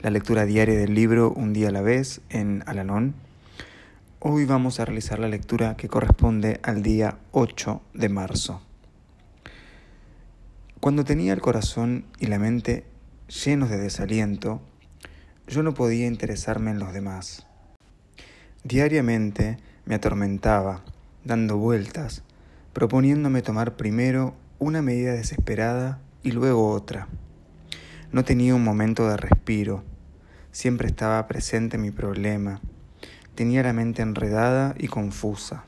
la lectura diaria del libro Un día a la vez en Alanón Hoy vamos a realizar la lectura que corresponde al día 8 de marzo. Cuando tenía el corazón y la mente llenos de desaliento, yo no podía interesarme en los demás. Diariamente me atormentaba, dando vueltas, proponiéndome tomar primero una medida desesperada y luego otra. No tenía un momento de respiro, siempre estaba presente mi problema Tenía la mente enredada y confusa.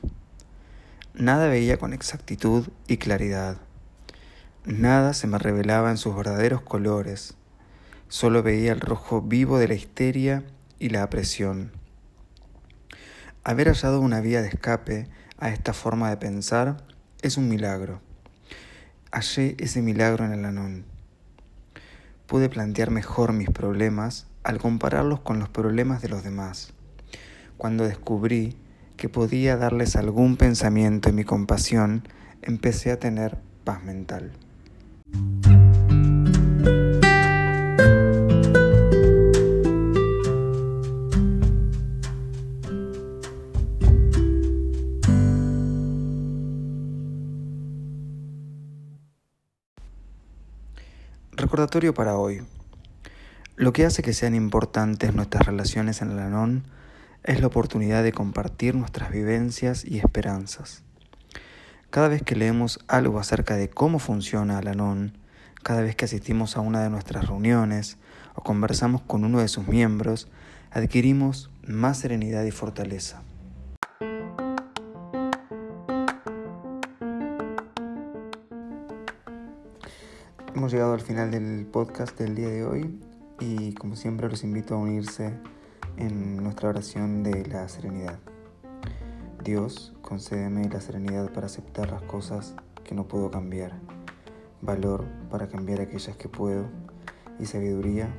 Nada veía con exactitud y claridad. Nada se me revelaba en sus verdaderos colores. Solo veía el rojo vivo de la histeria y la apresión. Haber hallado una vía de escape a esta forma de pensar es un milagro. Hallé ese milagro en el anón. Pude plantear mejor mis problemas al compararlos con los problemas de los demás cuando descubrí que podía darles algún pensamiento en mi compasión, empecé a tener paz mental. Recordatorio para hoy. Lo que hace que sean importantes nuestras relaciones en el Anón es la oportunidad de compartir nuestras vivencias y esperanzas. Cada vez que leemos algo acerca de cómo funciona Alanon, cada vez que asistimos a una de nuestras reuniones o conversamos con uno de sus miembros, adquirimos más serenidad y fortaleza. Hemos llegado al final del podcast del día de hoy y como siempre los invito a unirse en nuestra oración de la serenidad. Dios, concédeme la serenidad para aceptar las cosas que no puedo cambiar, valor para cambiar aquellas que puedo y sabiduría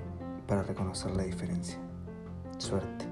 para reconocer la diferencia. Suerte.